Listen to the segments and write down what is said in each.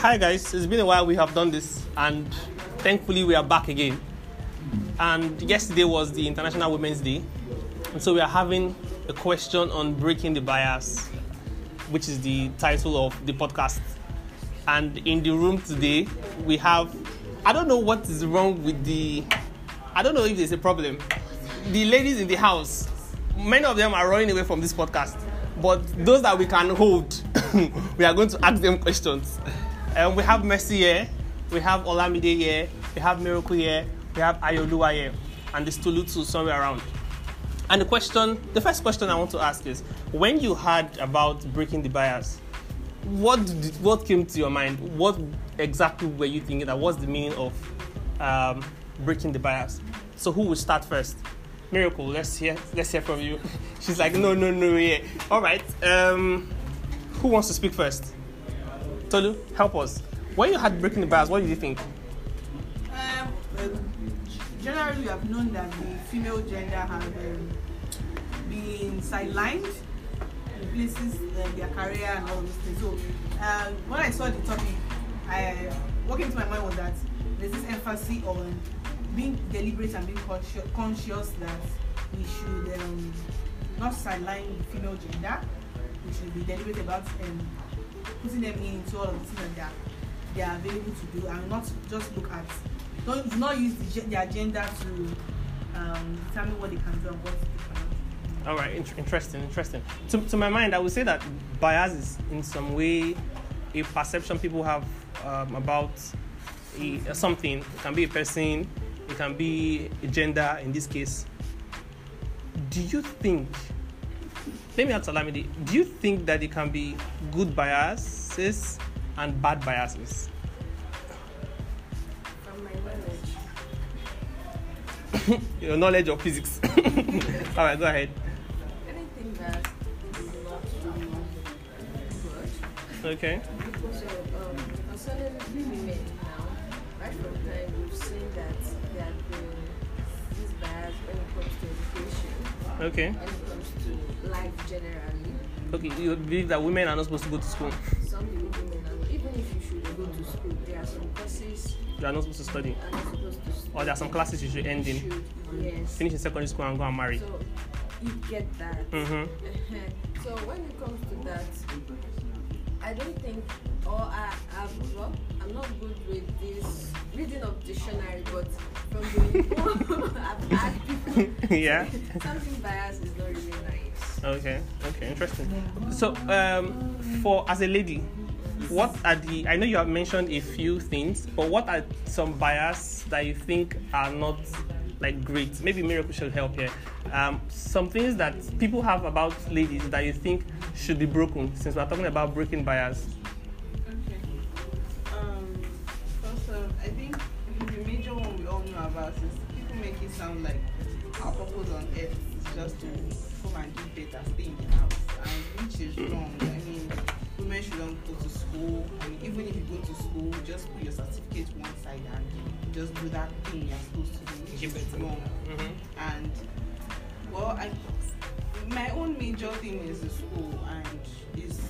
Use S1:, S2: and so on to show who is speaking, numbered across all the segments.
S1: Hi guys, it's been a while we have done this, and thankfully we are back again. And yesterday was the International Women's Day, and so we are having a question on breaking the bias, which is the title of the podcast. And in the room today, we have I don't know what is wrong with the I don't know if there's a problem. The ladies in the house, many of them are running away from this podcast, but those that we can hold, we are going to ask them questions. Um, we have Mercy here, we have Olamide here, we have Miracle here, we have Ayoluwa here, and the Stulutu somewhere around. And the question, the first question I want to ask is, when you heard about breaking the bias, what did, what came to your mind? What exactly were you thinking? That what's the meaning of um, breaking the bias? So who will start first? Miracle, let's hear let's hear from you. She's like, no, no, no, yeah. All right. Um, who wants to speak first? Tolu, help us. When you had breaking the bias, what did you think?
S2: Um, um, generally, we have known that the female gender has um, been sidelined in places, uh, their career and all these things. So, um, when I saw the topic, I, what came to my mind was that there's this emphasis on being deliberate and being conscious, conscious that we should um, not sideline the female gender. We should be deliberate about um, putting them into all of the things that they are, they are available to do and not just look at don't do not use the, their gender to um, determine what they can do and what they cannot.
S1: All right, in- interesting, interesting. To, to my mind, I would say that bias is in some way a perception people have um, about a, something. It can be a person, it can be a gender in this case. Do you think, let me ask Salamidi, do you think that it can be good biases and bad biases?
S3: From my knowledge,
S1: Your knowledge of physics. All right, go ahead.
S3: anything that is not really good.
S1: Okay.
S3: So, um, concerning women now, right from time we've seen that there have been this bias when it comes to education,
S1: Okay.
S3: Generally.
S1: Okay, you believe that women are not supposed to go to school?
S3: Some women are even if you should go to school, there are some courses
S1: You are not supposed to study.
S3: not supposed to study.
S1: Or there are some classes you should end in.
S3: Should, yes.
S1: Finish in secondary school and go and marry.
S3: So you get that.
S1: Mm-hmm.
S3: so when it comes to that, I don't think, or I, I've, well, I'm not good with this reading of dictionary, but from the I've had people
S1: yeah.
S3: something bias is not.
S1: Okay. Okay. Interesting. So, um, for as a lady, what are the? I know you have mentioned a few things, but what are some bias that you think are not like great? Maybe miracle should help here. Um, some things that people have about ladies that you think should be broken. Since we're talking about breaking bias.
S4: Okay. Um, first, um, I think the major one we all know about is people make it sound like our purpose on earth is just to give birth and stay in the house, and which is wrong. I mean, women shouldn't go to school. I mean, even if you go to school, just put your certificate one side and just do that thing you're supposed to do, which is wrong.
S1: Mm-hmm.
S4: and well i my own major thing is the school and is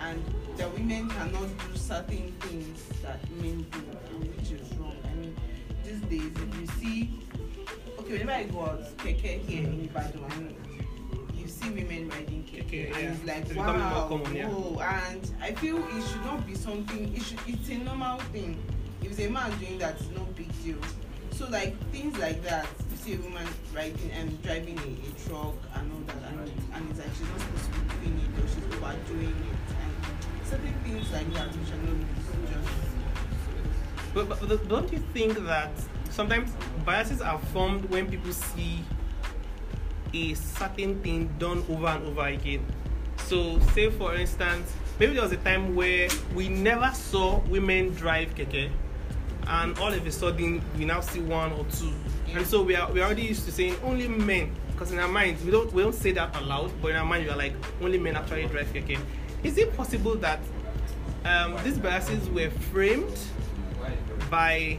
S4: and the women cannot do certain things that men do which is wrong i mean these days if you see okay whenever i go out keke here in ibadan see women riding keke
S1: Keke,
S4: and
S1: yeah.
S4: it's like
S1: It's
S4: wow
S1: common, yeah.
S4: whoa. and i feel it should not be something it should it's a normal thing if it's a man doing that it's no big deal so like things like that you see a woman riding and driving a, a truck and all that and, and it's like she's not supposed to be doing it or she's overdoing it and certain things like that which are not just
S1: But, but, but don't you think that sometimes biases are formed when people see a certain thing done over and over again? So, say for instance, maybe there was a time where we never saw women drive keke, and all of a sudden we now see one or two, and so we are we are already used to saying only men. Because in our minds we don't we don't say that aloud, but in our mind we are like only men actually drive keke. Is it possible that um, these biases were framed by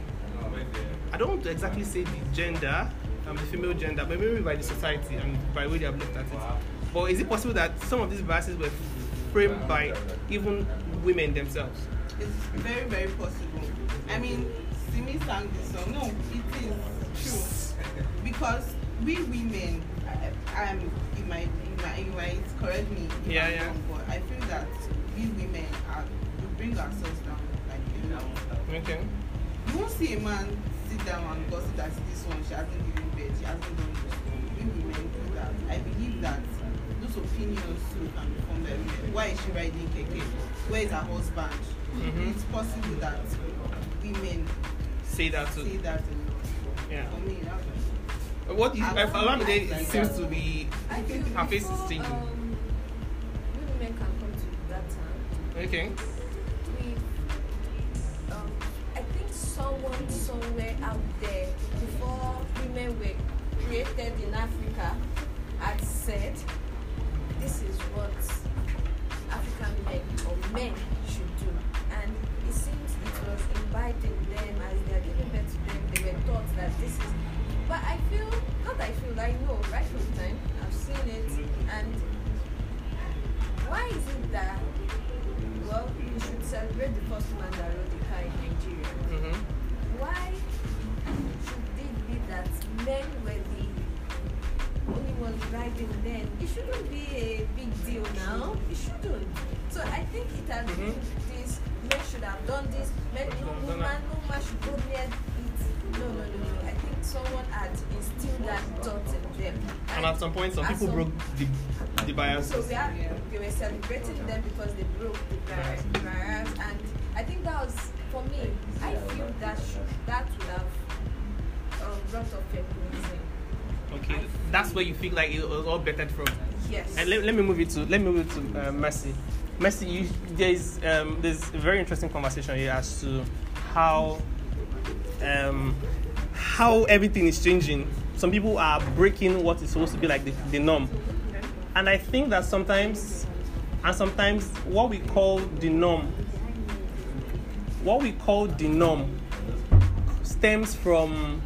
S1: I don't want to exactly say the gender, um, the female gender, but maybe by the society and by the way they have looked at it. But is it possible that some of these biases were framed by even women themselves?
S4: it's very, very possible. I mean, Simi sang this song. No, it is true. Because we women, I, I'm, you might, you might, you might correct me if
S1: Yeah,
S4: I'm
S1: yeah.
S4: wrong, but I feel that we women are, we bring ourselves down like a lot.
S1: Okay.
S4: You won't see a man sit down and gossip that this one she hasn't given birth, she hasn't done this. We women do that. I believe that those opinions too can be formed by women. Why is she riding keke? Where is her husband?
S1: Mhm.
S4: It's possible that women
S1: Say that
S4: say
S1: too.
S4: that a lot.
S1: Yeah.
S4: For me, that's
S1: What you,
S4: I-
S1: uh, Olamide
S4: I-
S1: seems to be Her face is
S3: before,
S1: changing.
S3: Um, we women can come to that time.
S1: okay.
S3: we um, I think someone somewhere out there before women were created in Africa had said this is what African men or men should do and it seems it was imbibed in them as they are giving birth to them they were taught that this is but I feel not I feel I know right from time I've seen it and why is it that well, we should celebrate the first man that rode the car in Nigeria.
S1: Mm-hmm.
S3: Why men were the only ones riding then? It shouldn't be a big deal now. It shouldn't. So I think it has been
S1: Mhm.
S3: this. Men should have done this. Men, no woman, no man should go near it. No, no, no, no. I think someone had instilled that thought in them.
S1: And at some point, some people
S3: some-
S1: broke the the bias.
S3: so
S1: biases.
S3: we are, they were celebrating them because they broke the bar- barriers, and I think that was for me. I feel that should, that would have brought up feminism.
S1: Okay, that's where you feel like it was all bettered from.
S3: Yes.
S1: And let, let me move it to let me move it to uh, Mercy. Mercy, you, there's um, there's a very interesting conversation here as to how um, how everything is changing. Some people are breaking what is supposed to be like the, the norm, and I think that sometimes, and sometimes what we call the norm, what we call the norm, stems from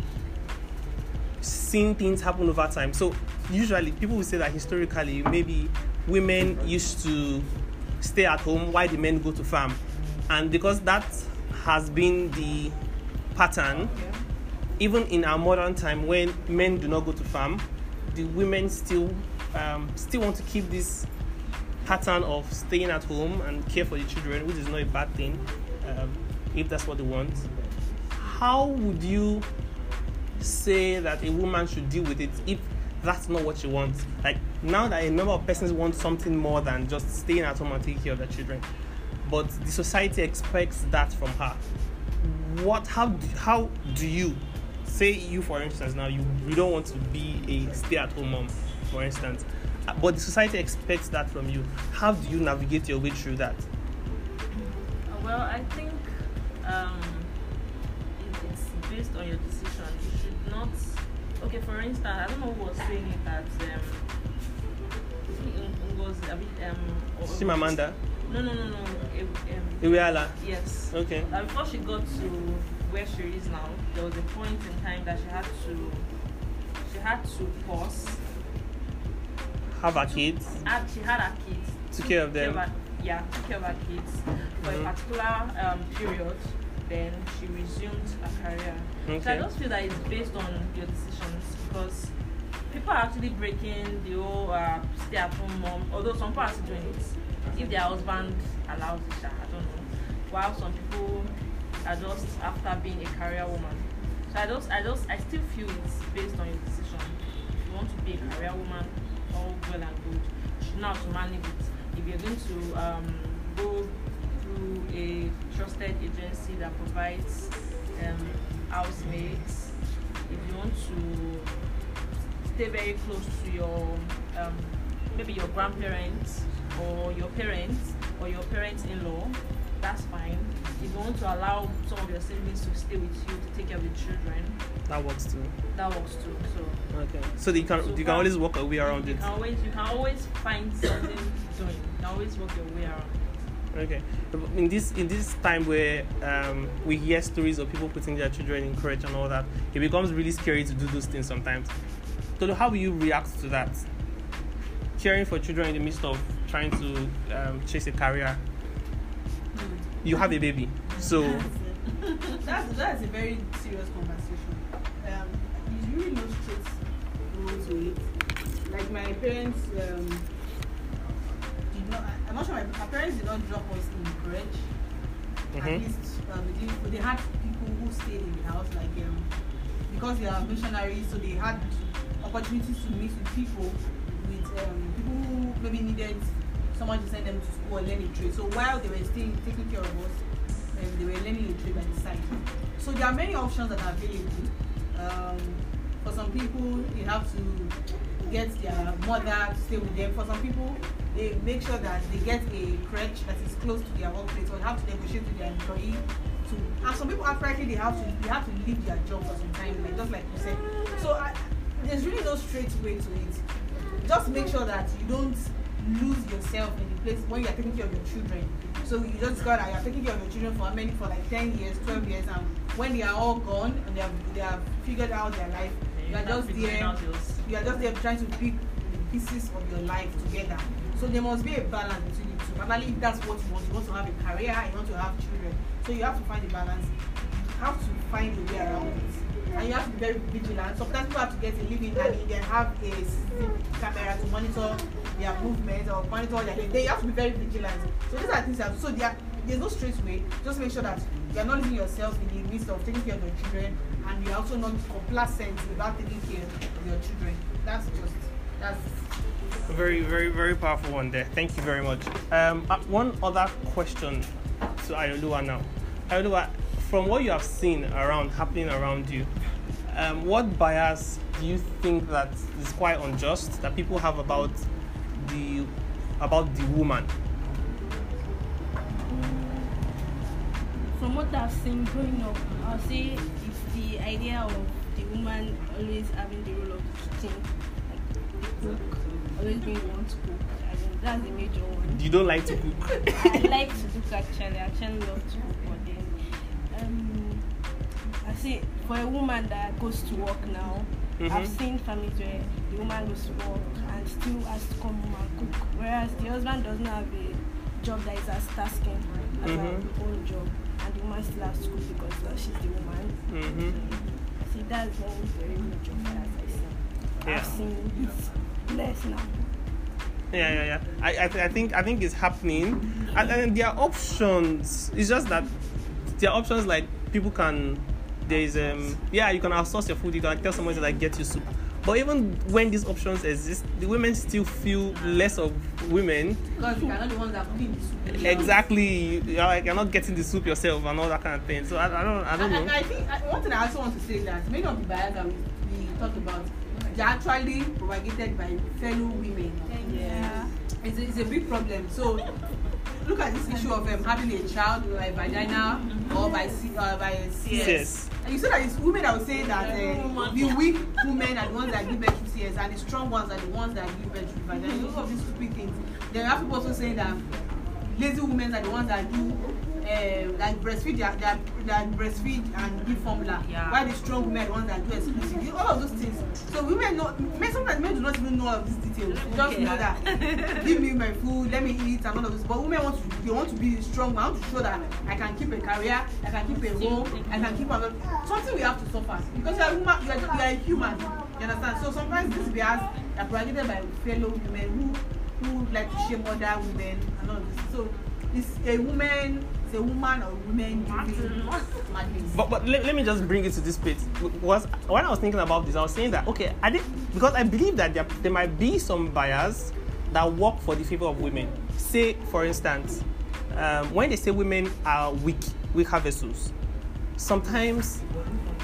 S1: seeing things happen over time. So usually people will say that historically maybe women used to stay at home while the men go to farm. And because that has been the pattern, even in our modern time when men do not go to farm, the women still um, still want to keep this pattern of staying at home and care for the children, which is not a bad thing, um, if that's what they want. How would you say that a woman should deal with it if that's not what she wants? Like now that a number of persons want something more than just staying at home and taking care of their children, but the society expects that from her. What? How? Do, how do you say you, for instance, now you you don't want to be a stay-at-home mom, for instance, uh, but the society expects that from you. How do you navigate your way through that?
S5: Well, I think um, it's based on your decision. Not. Okay, for instance, I don't know who was saying it that um, was a bit um.
S1: Chimamanda,
S5: No, no, no, no. Um,
S1: Iweala.
S5: yes.
S1: Okay.
S5: Uh, before she got to where she is now, there was a point in time that she had to. She had to pause.
S1: Have her kids.
S5: Had, she had her kids.
S1: Took care of them.
S5: her- yeah, took care of her kids for
S1: Mhm.
S5: a particular um, period. Then she resumed her career. So I
S1: Okay.
S5: just feel that it's based on your decisions because people are actually breaking the whole uh, stay-at-home mom. Although some people are still doing it, if their husband allows it, I don't know. While some people are just after being a career woman. So I just, I just, I still feel it's based on your decision. If you want to be a career woman, all well and good. You should know how to manage it. If you're going to um, go through a trusted agency that provides um, housemates, if you want to stay very close to your um, maybe your grandparents or your parents or your parents-in-law, that's fine. If you want to allow some of your siblings to stay with you to take care of the children,
S1: That works too.
S5: that works too. So
S1: Okay. So you can
S5: So
S1: you can
S5: far-
S1: always walk a way around
S5: you
S1: it.
S5: can always you can always find something doing. You can always work your way around.
S1: Okay. In this in this time where um, we hear stories of people putting their children in crèche and all that, it becomes really scary to do those things sometimes. So how will you react to that? Caring for children in the midst of trying to um, chase a career. you have a baby. So
S2: that's that's a very serious conversation. Um, there's really no straight to it. Like my parents um, did not. I'm not sure my, my parents did not drop us in crèche. At
S1: Mhm.
S2: least um, they, did, but they had people who stayed in the house, like um, because they are missionaries, so they had opportunities to meet with people, with um, people who maybe needed someone to send them to school or learn a trade. So while they were still taking care of us, um, they were learning a trade by the side. So there are many options that are available. Um, for some people, you have to get their mother to stay with them. For some people, they make sure that they get a crèche that is close to their workplace, or they have to negotiate with their employee. To and some people, apparently, they have to they have to leave their job for some time, like just like you said. So I, there's really no straight way to it. Just make sure that you don't lose yourself in the place when you are taking care of your children. So you just got that you are taking care of your children for how many for like 10 years, 12 years, and when they are all gone and they have they have figured out their life, you are just there. You are just there trying to pick pieces of your life together. So there must be a balance between the two. Probably if that's what you want, you want to have a career, you want to have children. So you have to find a balance. You have to find a way around it. And you have to be very vigilant. Sometimes people have to get a living nanny, then have a camera to monitor their movement or monitor their they have to be very vigilant. So these are things that so there there's no straight way. Just make sure that you are not leaving yourself in the midst of taking care of your children and you're also not complacent about taking care of your children. That's just that's
S1: very, very, very powerful one there. Thank you very much. Um, uh, one other question to Ayoluwa now. Ayoluwa, from what you have seen around happening around you, um, what bias do you think that is quite unjust that people have about the about the woman?
S6: From what I've seen growing up, I'll say it's the idea of the woman always having the role of the kitchen, like cook, always being the one to cook. I think that's the major one.
S1: You don't like to cook.
S6: I like to cook actually. I actually love to cook, but then um, I see for a woman that goes to work now, I've
S1: Mhm.
S6: seen families where the woman goes to work and still has to come home and cook, whereas the husband does not have a job that is as tasking as
S1: Mhm.
S6: her own job, and the woman still has cook because well, she's the woman.
S1: hmm
S6: I see that's one very major bias I see.
S1: Yeah.
S6: I've seen it less now.
S1: Yeah, yeah, yeah. I, I, th- I think I think it's happening, and, and there are options. It's just that there are options like people can. There is um yeah you can outsource your food. You can tell someone to like get you soup. But even when these options exist, the women still feel less of women.
S2: because you are not the ones that clean the soup.
S1: Exactly, you're like you're not getting the soup yourself and all that kind of thing. So I, I don't I don't
S2: and, and
S1: know.
S2: I think I, one thing I also want to say is that many of the bias that we, we talk about, they're actually propagated by fellow women.
S6: Yeah.
S2: It's a, it's a big problem. So look at this issue of um, having a child by vagina or by C, uh, by CS.
S1: Yes.
S2: And you see that it's women that will say that uh, the weak women are the ones that give birth to CS and the strong ones are the ones that give birth to vagina. Those of these stupid things. You have people also saying that lazy women are the ones that do uh, like breastfeed their, their, that breastfeed and give formula.
S5: Yeah.
S2: While the strong the ones that do exclusive. All of those things. So women know men sometimes men do not even know all of these details. They just
S5: Okay.
S2: know that give me my food, let me eat and all of this. But women want to they want to be strong. I want to show that I can keep a career, I can keep a home, I can keep a something we have to suffer because you are a woman, you are, you are a human. You understand? So sometimes this bias are propagated by fellow women who who like to shame other women and all of this. So it's a woman, it's a woman or women doing madness.
S1: But, but let, let me just bring it to this place. Was when I was thinking about this, I was saying that okay, I did because I believe that there, there might be some bias that work for the favor of women. Say, for instance, um, when they say women are weak, weaker vessels, sometimes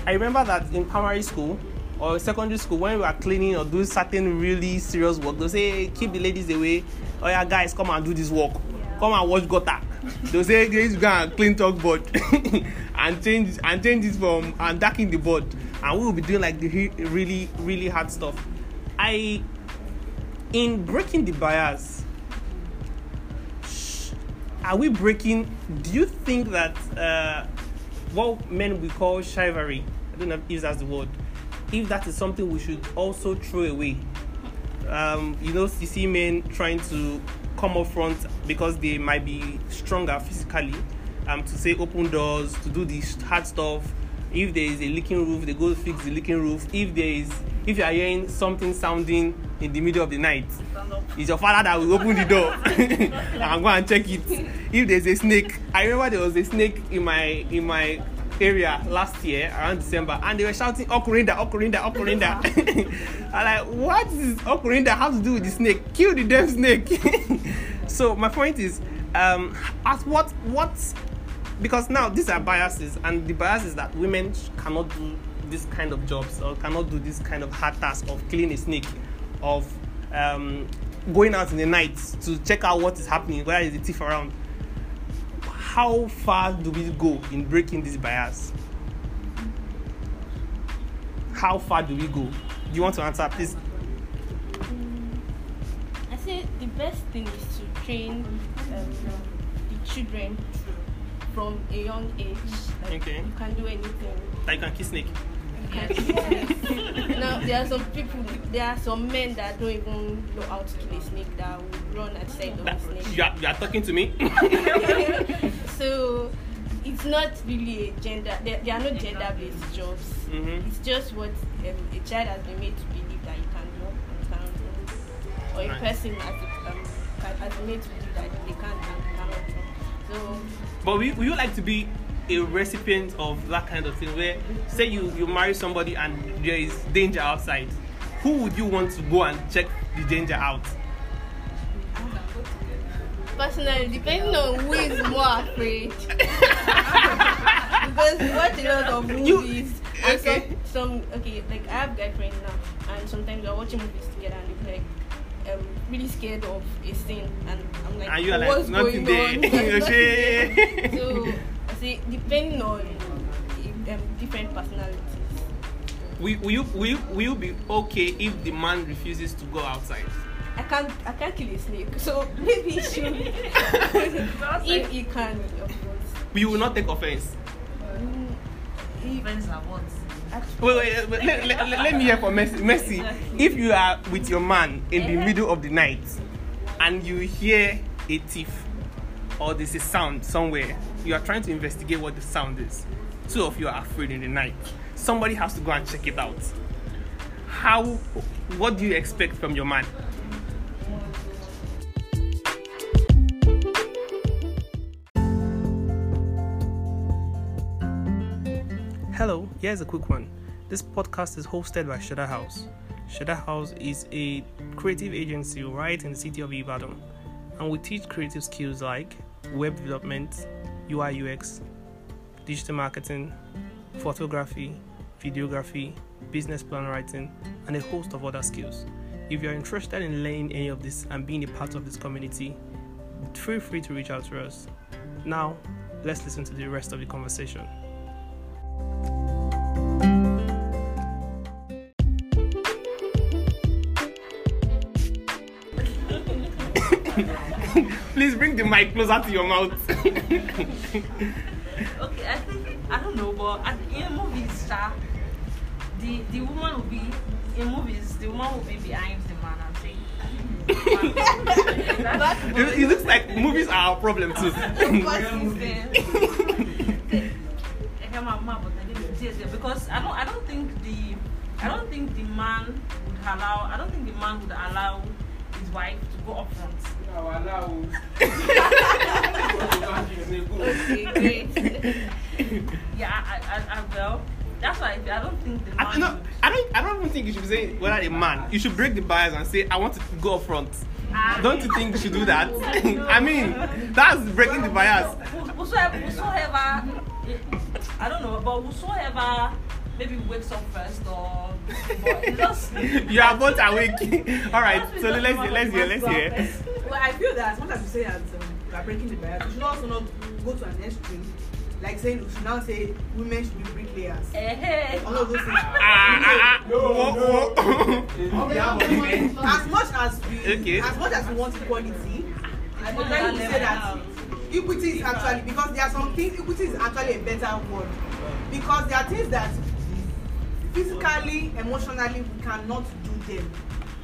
S1: I remember that in primary school or secondary school when we were cleaning or doing certain really serious work, they'll say "Hey, keep the ladies away. Oh yeah, guys, come and do this work. Come and watch gutter. They'll say guys go and clean chalkboard and change and change it from and darken the board. And we will be doing like the he- really, really hard stuff. I in breaking the bias, are we breaking do you think that uh, what men we call chivalry i don't know if that's the word if that is something we should also throw away um, you know you see men trying to come up front because they might be stronger physically um, to say open doors, to do the hard stuff. If there is a leaking roof, they go fix the leaking roof. If there is, if you are hearing something sounding in the middle of the night, it's your father that will open the door and go and check it. If there's a snake, I remember there was a snake in my in my area last year around December, and they were shouting "Okurinda, Okurinda, Okurinda." I'm like, what is Okurinda have to do with the snake? Kill the damn snake. so my point is, um, as what what because now these are biases, and the bias is that women cannot do this kind of jobs or cannot do this kind of hard task of killing a snake, of um, going out in the night to check out what is happening, where is the thief around. How far do we go in breaking this bias? How far do we go? Do you want to answer, please?
S6: I say the best thing is train um, the children from a young age. Like
S1: Okay.
S6: You can do anything.
S1: Like you can kiss snake.
S6: now there are some people, there are some men that don't even know how to kill a snake that will run at sight of
S1: That-
S6: a snake.
S1: you, are, you are talking to me.
S6: so it's not really a gender. There, there are no gender-based jobs.
S1: Mhm.
S6: It's just what um, a child has been made to believe that you can do and can do, or a
S1: Right.
S6: person has, um, can, has been made to believe that they can and cannot do. So
S1: But we, would you like to be a recipient of that kind of thing where say you, you marry somebody and there is danger outside? Who would you want to go and check the danger out?
S6: personally, depending on who is more afraid, because we watch a lot of
S1: You-
S6: movies and
S1: okay.
S6: some, some okay, like I have guy friends now, and sometimes we are watching movies together and they're like, um, really scared of a scene, and I'm like,
S1: And you are like,
S6: what's
S1: "Nothing
S6: going
S1: there."
S6: on? So, I say depending on um, different personalities.
S1: Will, will, you, will, you, will you be okay if the man refuses to go outside?
S6: I can't, I can't kill a snake, so maybe he should. if he can, of course.
S1: You will not take offense.
S6: Mm, if-
S5: Friends are what?
S1: Wait, wait, wait let, let, let me hear from. Messi, if you are with your man in the middle of the night and you hear a thief or there's a sound somewhere, you are trying to investigate what the sound is. Two of you are afraid in the night. Somebody has to go and check it out. How? What do you expect from your man? Hello, here's a quick one. This podcast is hosted by Shada House. Shada House is a creative agency right in the city of Ibadan, and we teach creative skills like web development, UI UX, digital marketing, photography, videography, business plan writing, and a host of other skills. If you're interested in learning any of this and being a part of this community, feel free to reach out to us. Now, let's listen to the rest of the conversation. Please bring the mic closer to your mouth.
S5: Okay, I think I don't know, but at, in movies, sha, the the woman will be in movies. The woman will be behind the man and saying.
S1: It, it looks like movies are our problem too.
S5: Because I don't I don't think the I don't think the man would allow I don't think the man would allow his wife to go up front.
S6: Okay, great.
S5: Yeah, I, I, I well that's why I, I don't think the man
S1: I, no,
S5: would.
S1: I don't. I don't even think you should be saying whether a man. You should break the bias and say, "I want to go up front."
S5: Ah.
S1: Don't you think you should do that? I mean, that's breaking the bias.
S5: Whosoever, whosoever, I don't know, but whosoever maybe wakes up first or just
S1: You are both awake. All right. So let's. Let's hear. Let's hear.
S2: Well, I feel that as much as you say that um, you are breaking the bias, you should also not go to an extreme. Like saying you should now say women should be bricklayers.
S5: eh, hey.
S2: All of those things.
S1: Ah, ah, ah. Whoa, whoa.
S2: As much as we,
S1: Okay.
S2: as much as we want equality, I would like to say that equity is actually because there are some things. Equity is actually a better word because there are things that physically, emotionally we cannot do them.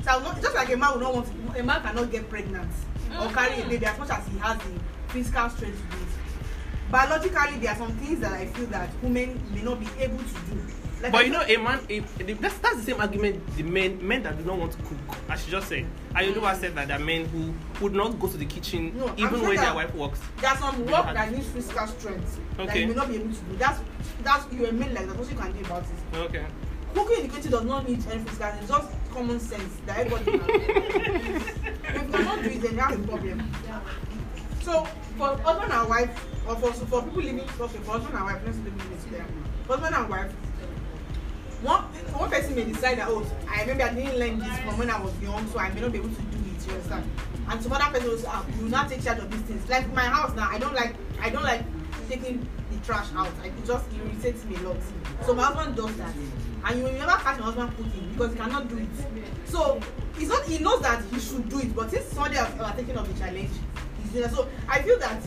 S2: So not, just like a man will not want, to, a man cannot get pregnant. or carry a baby as much as he has the physical strength to do it biologically there are some things that i feel that women may not be able to do like
S1: But
S2: I
S1: you know, a man, a, the- that's, that's the same argument the men men that do not want to cook, as she just said. Ayoluwa said that there are men who would not go to the kitchen
S2: No,
S1: even
S2: sure
S1: when their
S2: that-
S1: wife works.
S2: there's some work that needs physical strength that
S1: Okay.
S2: you may not be able to do that's that's you a man like that what you can do about it
S1: Okay.
S2: cooking in the kitchen does not need any physical it's just common sense that everybody can do if you cannot do it then that's a problem so for husband and wife or for for people living okay for husband and wife let's leave it there husband and wife one one person may decide that oh i maybe i didn't learn this from when i was young so i may not be able to do it you understand? And some other person say ah you now take charge of these things. Like my house now i don't like i don't like taking the trash out. I, it just irritates me a lot. So my husband does that. And you will never catch my husband cooking because he cannot do it. So it's not he knows that he should do it but since somebody are taking up the challenge. He's doing that so i feel that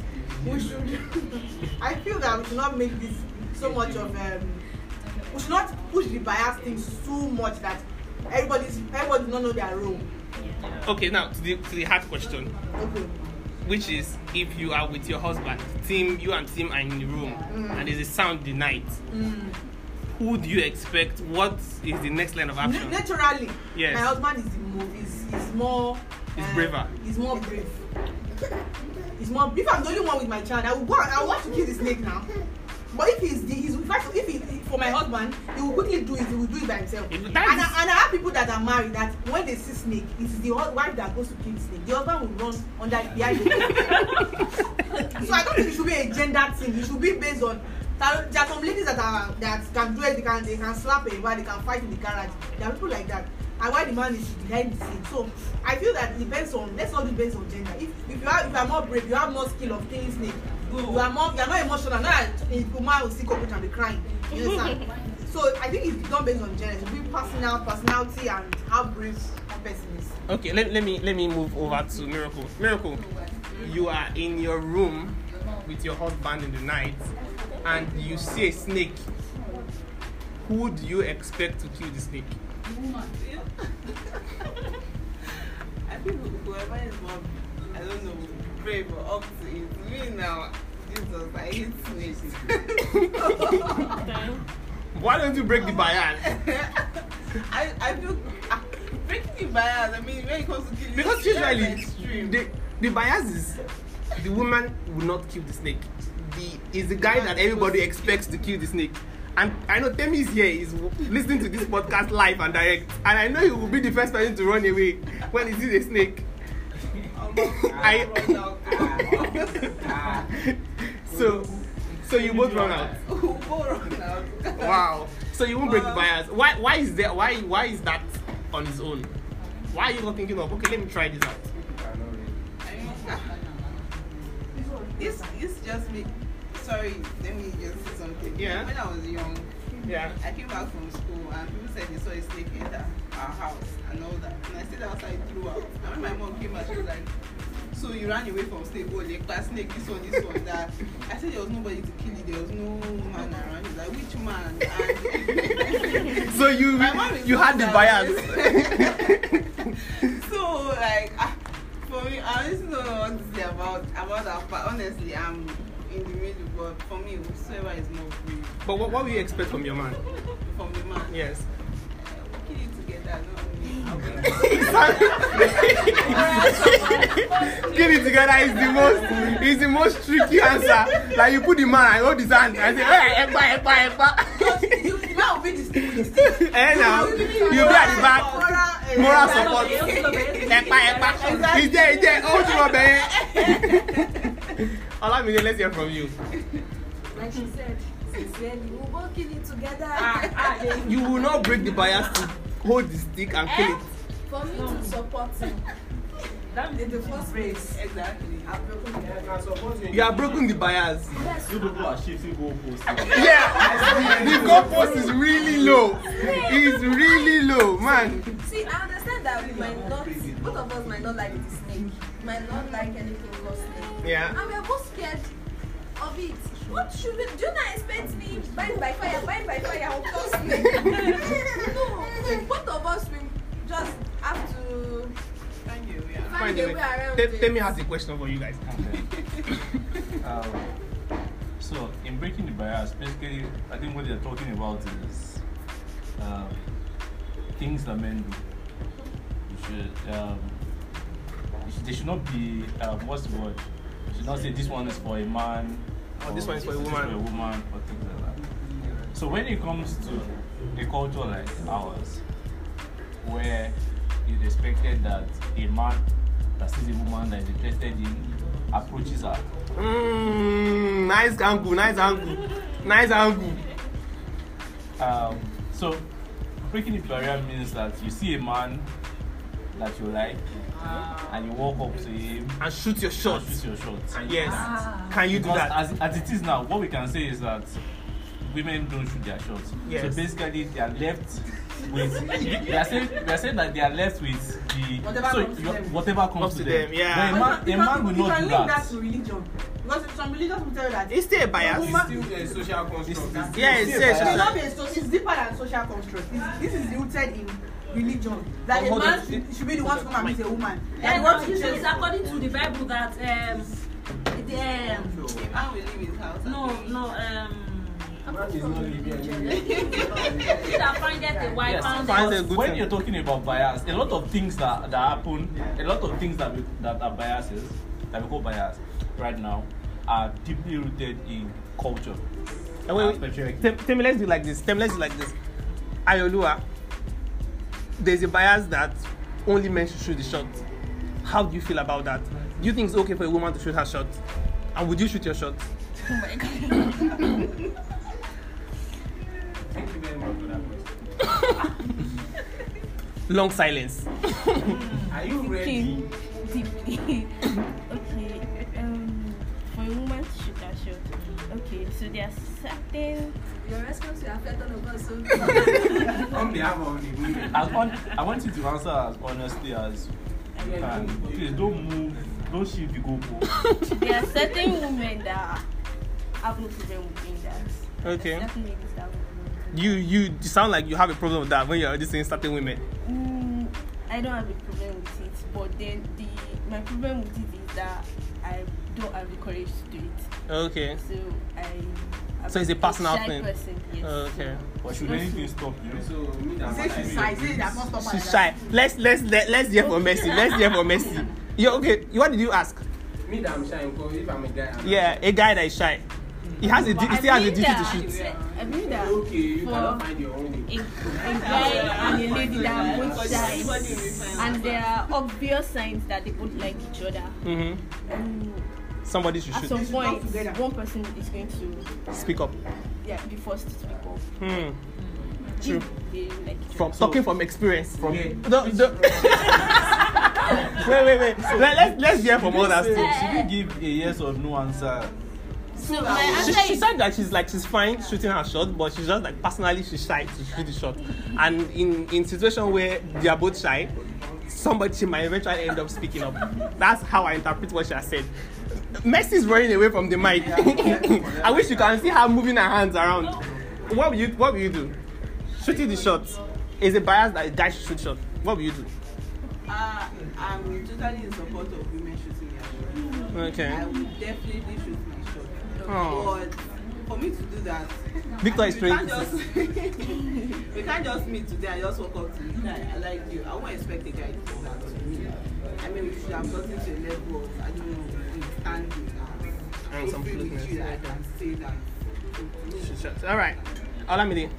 S2: we should i feel that we should not make this so much of um, we should not push the bias things too much that everybody's everybody do not know their role
S1: Okay, now to the to the hard question,
S2: okay
S1: which is if you are with your husband, team, you and team are in the room, and there's a sound the night.
S2: mm.
S1: Who do you expect? What is the next line of action?
S2: naturally
S1: Yes.
S2: my husband is the more is is more
S1: He's
S2: uh,
S1: braver.
S2: he's more brave he's more if i'm the only one with my child i will go i want to kill the snake now but if he's the he's fact if he for my husband he will quickly do it he will do it by himself. And I, and i have people that are married that when they see snake it is the wife that goes to kill the snake. The husband will run under behind the so i don't think it should be a gender thing. It should be based on there there are some ladies that are that can do it. They can they can slap a man they can fight in the garage. There are people like that. And why the man is behind the scene. So i feel that it depends on let's not do based on gender. If if you are if you are more brave you have more skill of killing snake you are more you are not emotional a will see cockroach and be crying you understand so i think it's done based on gender it should be personal personality and how brave one person is.
S1: Okay, let, let me let me move over to Miracle. Miracle, you are in your room with your husband in the night, and you see a snake. Who do you expect to kill the snake?
S4: I think whoever is more, I don't know, brave or up to it. Me now, Jesus, I hate snakes.
S1: Why don't you break the bias?
S4: I, I feel ah, breaking the bias. I mean, when it comes to killing,
S1: Because usually the the bias is the woman will not kill the snake. The is the guy that everybody expects to kill the snake. And I know Temi is here, is listening to this podcast live and direct, and I know he will be the first person to run away when he sees a snake. I so so you both run out.
S4: Run out?
S1: Wow. So you won't break the bias. Why why is there why why is that on his own? Why are you not thinking of okay let me try this out?
S4: I It's it's just me. Sorry, let me just say something.
S1: Yeah.
S4: When I was young,
S1: Yeah.
S4: I came back from school and people said they saw a snake enter our house and all that. And I stayed outside throughout. And when my mom came back, she was like, So you ran away from snake, oh, like that snake, this one, this one, that. I said there was nobody to kill it, there was no man around. He was like, Which man? And
S1: So you
S4: My mom is
S1: you had the bias.
S4: so like ah, for me, I honestly don't know what to say about about that part. Honestly, I'm middle, but for me, whosoever is more free
S1: but what, what will you expect from your man?
S4: from the man.
S1: Yes.
S4: Kill it together, be-
S1: Kill it together is the most is the most tricky answer. Like you put the man and hold his hand and say, Hey, ekpa, ekpa.
S2: you the man will be the.
S1: Eh now, you be at the back.
S2: Moral,
S1: support. He's there, he's there. Hold you up, eh. Olamide, let's hear from you.
S3: Like she said, sincerely, we'll go kill it together.
S1: You will not break the bias to hold the stick and kill it.
S3: For me to support him,
S5: That
S3: in the first place,
S4: Exactly.
S3: I've broken the
S1: You are broken the bias.
S3: Yes,
S7: You people are shifting goalposts.
S1: Yeah, the goalpost is really low. It's really low, man.
S3: See, I understand that we might not, both of us might not like the snake, might not like anything called snake.
S1: Yeah.
S3: And we're both scared of it. What should we do? You not expect me bind by fire, bind by fire, I'll kill snake. no, both of us will just have to
S4: Find your way.
S3: Find a way around
S1: Te-
S3: it.
S1: Temi has a question for you guys.
S7: um, so in breaking the bias, basically, I think what they're talking about is um, things that men do. Should, um, they should not be um, what's the word? You should not say this one is for a man.
S1: Or this one is for a woman.
S7: for a woman, or things like that. So when it comes to a culture like ours, where it's expected that a man that sees a woman that is interested in approaches her.
S1: Mm, nice angle, nice angle, nice angle.
S7: Um, so breaking the barrier means that you see a man that you like and you walk up to him
S1: And shoot your shot.
S7: shoot your shot.
S1: Yes. Can you do
S7: Because
S1: that?
S7: As, as it is now, what we can say is that women don't shoot their shots.
S1: Yes.
S7: So basically, they are left with. they are saying they are saying that they are left with the
S2: Whatever
S7: so
S2: comes to
S7: you-
S2: them.
S7: whatever comes
S1: Comes
S7: to
S1: to
S7: them.
S1: them, yeah.
S7: But a man, a man will
S2: you
S7: not
S2: can
S7: do
S2: link
S7: that.
S2: that to religion. Because some religions will tell you that
S1: It's still a bias.
S2: Woman-
S8: Still a social construct.
S1: Yeah, it's
S7: It's
S1: still a
S7: still a
S2: It may
S1: social.
S2: not be a so it's deeper than social construct. It's, this is rooted in religion. That
S1: Oh,
S2: a man should, should be the one to come and meet a woman.
S5: And uh,
S2: to
S5: usually
S2: chase.
S5: it's according to the Bible that um, the, um
S4: A man will leave his house. and
S5: no no um
S8: is
S7: when you're talking about bias, a lot of things that, that happen, a lot of things that we, that are biases, that we call bias right now, are deeply rooted in culture.
S1: Uh, wait, wait. Tem- Temi, let's do like this. Temi, let's do like this. Ayolua, there's a bias that only men should shoot the shot. How do you feel about that? Do you think it's okay for a woman to shoot her shot? And would you shoot your shot?
S6: Oh my god.
S8: Thank you very much for that question.
S1: Long silence.
S8: Are you ready?
S6: Deeply. woman to shoot her shot. Okay, so there are certain.
S3: Your response will affect all of us. So
S8: On behalf of the women.
S7: As on, I want you to answer as honestly as you can. Please don't move, don't shift the goalpost.
S6: There are certain women that have no problem with doing that.
S1: Okay.
S6: Certain ladies that have no problem with
S1: You you sound like you have a problem with that when you're already saying certain women.
S6: Mm, I don't have a problem with it, but then the my problem with it is that I don't have the courage to do it.
S1: Okay.
S6: So I.
S1: So it's a personal thing.
S6: Person, yes.
S1: Okay.
S7: But should anything stop you?
S8: So, me that
S2: Say she's shy. Say not stop
S1: She's shy. Let's let's let, let's hear for Messi. Let's hear for Messi. You okay? What did you ask?
S8: Me that I'm shy because if I'm a guy, I'm
S1: Yeah, a guy that is shy. He has a he still has a duty to shoot.
S6: I believe that
S8: okay, you
S6: for
S8: cannot find your own
S6: a, a guy and a lady that are both shy, and there are obvious signs that they both like each other.
S1: Mm-hmm.
S6: Um,
S1: Somebody should
S6: at
S1: shoot.
S6: some
S2: should come
S6: point,
S2: together.
S6: one person is going to
S1: Speak up.
S6: yeah, be forced to speak up.
S1: Hmm. True.
S6: They like
S1: From
S6: other.
S1: talking from experience.
S7: From
S8: Yeah.
S1: No, no. wait, wait, wait. Let, let's let's hear from others
S7: Should
S1: too.
S7: you give a yes or no answer?
S6: So my
S1: She,
S6: answer
S1: she
S6: is
S1: said that she's like she's fine shooting her shot, but she's just like personally she's shy to shoot the shot. And in in situation where they are both shy, somebody might eventually end up speaking up. That's how I interpret what she has said. Messi's running away from the mic. I wish you can see her moving her hands around. What will you What will you do? Shooting the shot is a bias that a guy should shoot shot. What will you do?
S4: Uh, I'm totally in support of women shooting their shot. I
S1: Okay.
S4: would definitely shoot my shot.
S1: Oh.
S4: But for me to do that,
S1: Victor is
S4: we
S1: trying
S4: can't
S1: to
S4: just we can't just meet today and just walk up to. I, I like you. I won't expect a guy to do that to me. I mean, we should have gotten to a level of I don't know understanding
S1: And um,
S4: and
S1: some
S4: so free with
S1: closeness,
S4: you that I can say that.
S1: shoot shots. All right. Olamide.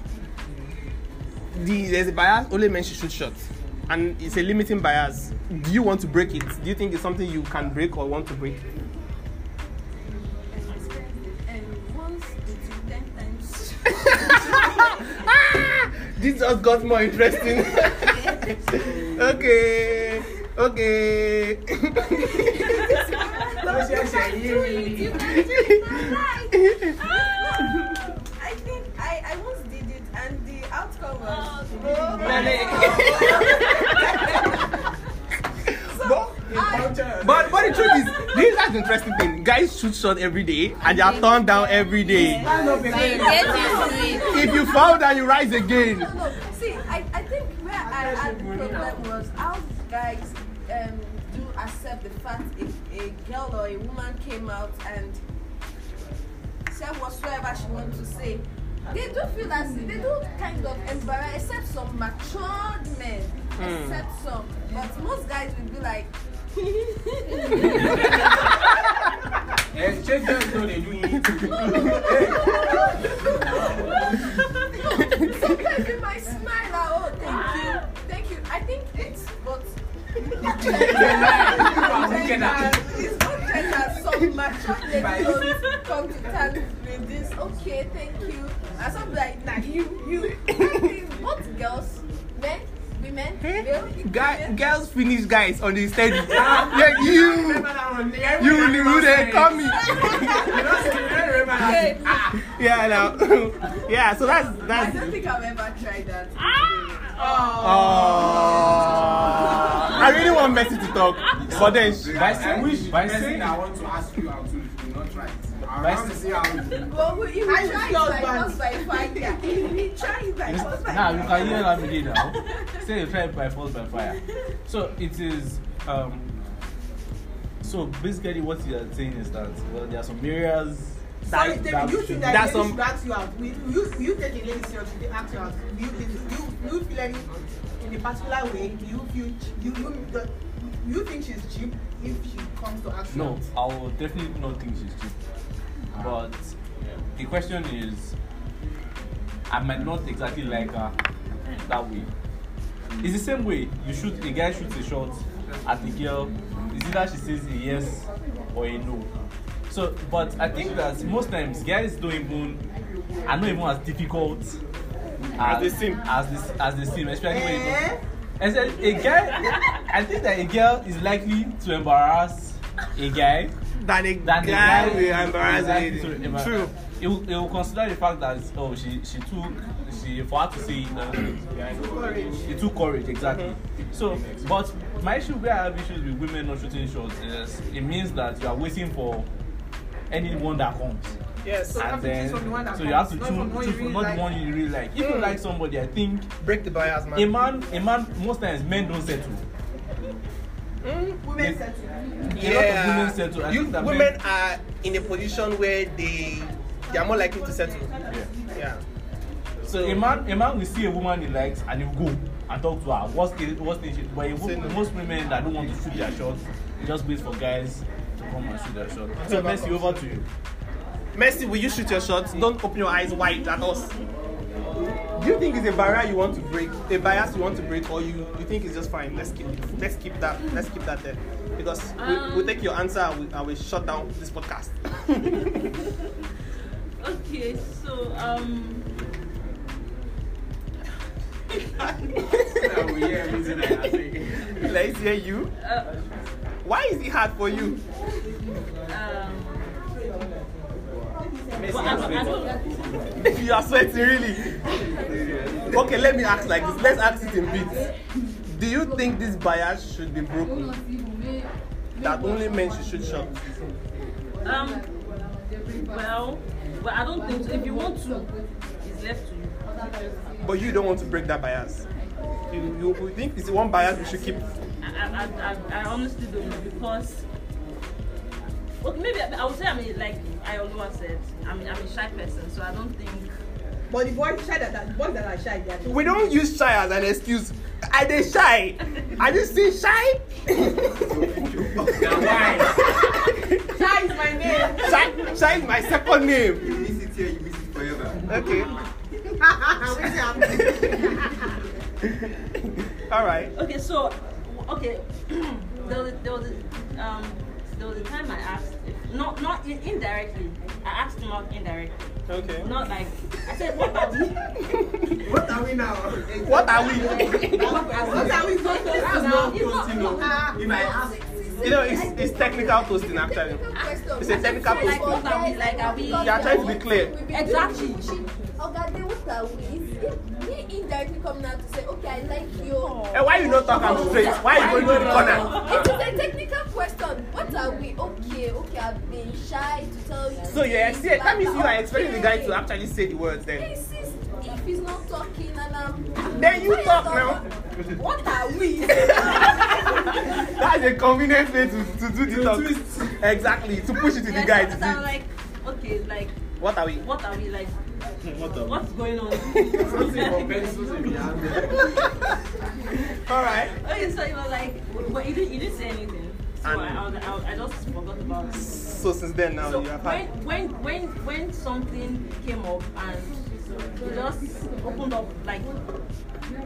S1: The, there's a bias, only men should shoot shots. And it's a limiting bias. Do you want to break it? Do you think it's something you can break or want to break?
S3: and once it's ten times.
S1: This just got more interesting. okay. Okay.
S3: I think I, I once did it and the outcome was oh,
S1: but, but but the truth is, this is an interesting thing. Guys shoot shot every day and they are turned down every day.
S6: So get used to it.
S1: If you fall down, you rise again.
S3: Or a woman came out and said whatsoever she wants to say, they do feel as they do kind of embarrass, except some matured men, except some. But most guys will be like,
S8: check them so they do it.
S3: come to terms with this. Okay, thank you. And some be like, nah, you, you. I think both girls, men, women, male,
S1: Guy, girls finish guys on the steady. yeah, you,
S8: Remember that one? Yeah,
S1: you,
S8: everybody
S1: you, they
S8: remember
S1: call me.
S8: You don't say- you don't remember that?
S3: Okay.
S8: Ah,
S1: Yeah, now, yeah. So that's that's.
S3: I don't think I've ever tried that.
S1: Oh, I really want Mercy to talk, but then
S7: By
S8: I
S7: saying,
S8: wish
S7: by saying,
S8: I want to ask you try it. I
S7: By
S8: want to see how you do.
S3: Well, we, if we
S2: I
S3: try it
S2: feel
S3: by
S2: bad.
S3: force by fire, if we try it by force by
S7: now you
S3: fire.
S7: can hear that again now. Say you try it by force by fire. So it is. Um, so basically, what you are saying is that well, there are some areas.
S2: Sorry,
S7: that-
S2: David,
S7: that
S2: you
S7: should-
S2: think that
S1: That's
S2: lady
S1: some-
S2: should ask you out. Will you, will you take a lady serious? Should they ask you out? Do you, do you, do you feel any in a particular way? Do you feel do you, you, do you think she's cheap if she comes to ask you
S7: No,
S2: out?
S7: I will definitely not think she's cheap. But the question is, I might not exactly like her that way. It's the same way you shoot a guy shoots a shot at the girl. It's either she says a yes or a no. So, but I think that most times guys don't even are not even as difficult as,
S1: they seem.
S7: As this, as they seem, especially when
S2: Eh?
S7: And then a guy, I think that a girl is likely to embarrass a guy
S1: than a
S7: than the
S1: guy
S7: guy
S1: will embarrass a
S7: likely
S1: lady.
S7: to embarrass-
S1: True.
S7: He will, he will consider the fact that oh she she took she for her to say it, uh, it took courage exactly. So, but my issue where I have issues with women not shooting shots is it means that you are waiting for anyone that comes.
S2: Yes. So you have
S7: and
S2: to
S7: then
S2: choose from the one that
S7: so you have to
S2: comes,
S7: choose,
S2: not from the one
S7: choose
S2: you really
S7: not
S2: like.
S7: the one you really like. If you
S1: Mm.
S7: like somebody, I think
S1: Break the bias, man.
S7: a man a man most times men don't settle.
S2: Women settle.
S7: A lot of women settle.
S1: You, women
S7: men,
S1: are in a position where they they are more likely to settle.
S7: yeah.
S1: Yeah.
S7: So a man, a man will see a woman he likes and he will go and talk to her. What's the what's the issue? But a wo-
S1: Say no.
S7: most women that don't want to shoot their shots, just wait for guys to come and shoot their shot. So Messi, over to you.
S1: Messi, will you shoot your shots? Don't open your eyes wide at us. Do you think it's a barrier you want to break, a bias you want to break, or you, you think it's just fine? Let's keep it. let's keep that let's keep that there, because we, we'll take your answer and we, and we shut down this podcast.
S5: Okay, so um,
S8: Now we hear everything I say.
S1: Let's hear you.
S5: uh,
S1: Why is it hard for you?
S5: um,
S1: you are sweating really. Okay, let me ask like this. Let's ask it in bits. Do you think this bias should be broken? That only men should shoot shots.
S5: Um, well, well, I don't think so. If you want to, it's left to you.
S1: But you don't want to break that bias. You, you, you think it's one bias we should keep.
S5: I, I, I, I honestly don't know because. Okay, maybe I, I would say I'm a, like I always said, I'm, I'm a shy person, so I don't think.
S2: But the boys shy that, that the boys that are shy, they are
S1: We don't use shy as an excuse. Are they shy? Are you still shy?
S8: Now why?
S2: Shy is my name.
S1: shy? Shy is my second name.
S9: You miss it here, you miss it forever.
S1: Okay. All right.
S5: Okay, so okay, there was a, there was a, um there was a time I asked, if, not not in, indirectly, I asked him out indirectly,
S1: Okay.
S5: not like I said, what are we?
S8: What are we now?
S1: What are we?
S2: What are we going to do now?
S5: It's not, no.
S1: If I ask, you know, it's, it's technical toasting actually. It's a technical
S5: Like,
S1: toasting.
S5: what are we? Like, are we?
S1: You are trying to be clear.
S5: Exactly.
S3: Okay, what are we? Indirectly coming out to say, okay, I like you.
S1: And Eh, why you not talking straight? Why you going to the corner?
S3: It is a technical question. What are we? Okay, okay, I've been shy to tell you.
S1: So yeah, see, that means you are expecting the guy to actually say the words then.
S3: Insist if he's not talking and I'm.
S1: Then you talk now.
S3: what are we?
S1: That's a convenient way to, to do the talk. Exactly, to push it to the
S5: Yes,
S1: guy. To
S5: I'm
S1: do.
S5: like, okay, like,
S1: What are we?
S5: what are we like?
S7: What the?
S5: What's going on?
S1: All right.
S5: okay, so you were like, but you didn't, you didn't say anything. So
S1: And-
S5: I, I, I, I just forgot about it.
S1: So since then now
S5: so
S1: you have
S5: when,
S1: had.
S5: when when when something came up and it just opened up like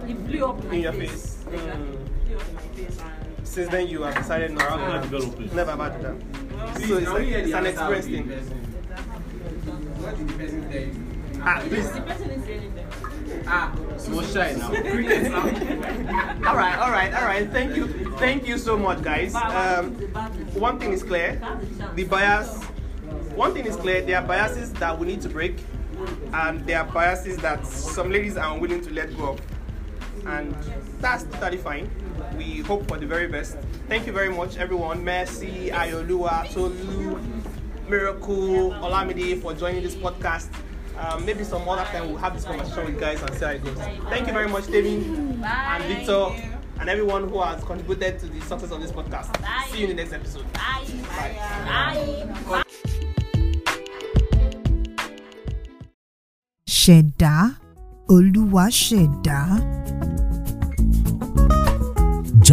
S5: it blew up in
S1: In your
S5: face.
S1: face.
S5: Exactly.
S1: Mm.
S5: Up my face and
S1: Since then you have decided not
S7: How
S1: to.
S7: develop it?
S1: Never about that.
S8: Please,
S1: So it's,
S8: now
S1: like,
S8: we hear
S1: it's an
S8: answer
S1: experience thing.
S8: person. What did the person tell you?
S1: Ah, please.
S5: the person anything.
S8: Ah,
S7: Small shy now.
S1: All right, all right, all right. Thank you, thank you so much, guys. Um, one thing is clear:
S5: the
S1: the bias. One thing is clear: there are biases that we need to break, and there are biases that some ladies are unwilling to let go of, and that's totally fine. We hope for the very best. Thank you very much, everyone. Mercy, Ayoluwa, Tolu, Miracle, Olamide for joining this podcast. Um, maybe some other time we'll have this conversation with guys and see how it goes. Thank you very much, David and Victor, and everyone who has contributed to the success of this podcast. See you in the next episode.
S5: Bye. Bye. Bye.
S10: Ṣẹ̀dá Olúwa ṣẹ̀dá.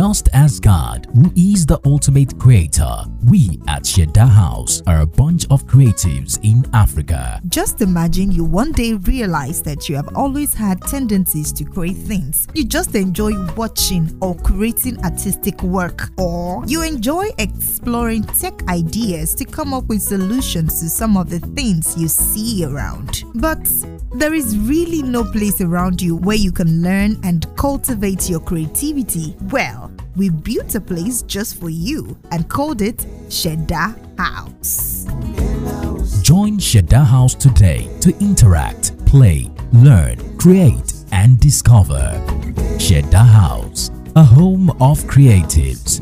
S11: Just as God, who is the ultimate creator, we at Sheda House are a bunch of creatives in Africa.
S10: Just imagine you one day realize that you have always had tendencies to create things. You just enjoy watching or creating artistic work, or you enjoy exploring tech ideas to come up with solutions to some of the things you see around. But there is really no place around you where you can learn and cultivate your creativity. Well, we built a place just for you and called it Sheda House.
S11: Join Sheda House today to interact, play, learn, create, and discover. Sheda House, a home of creatives.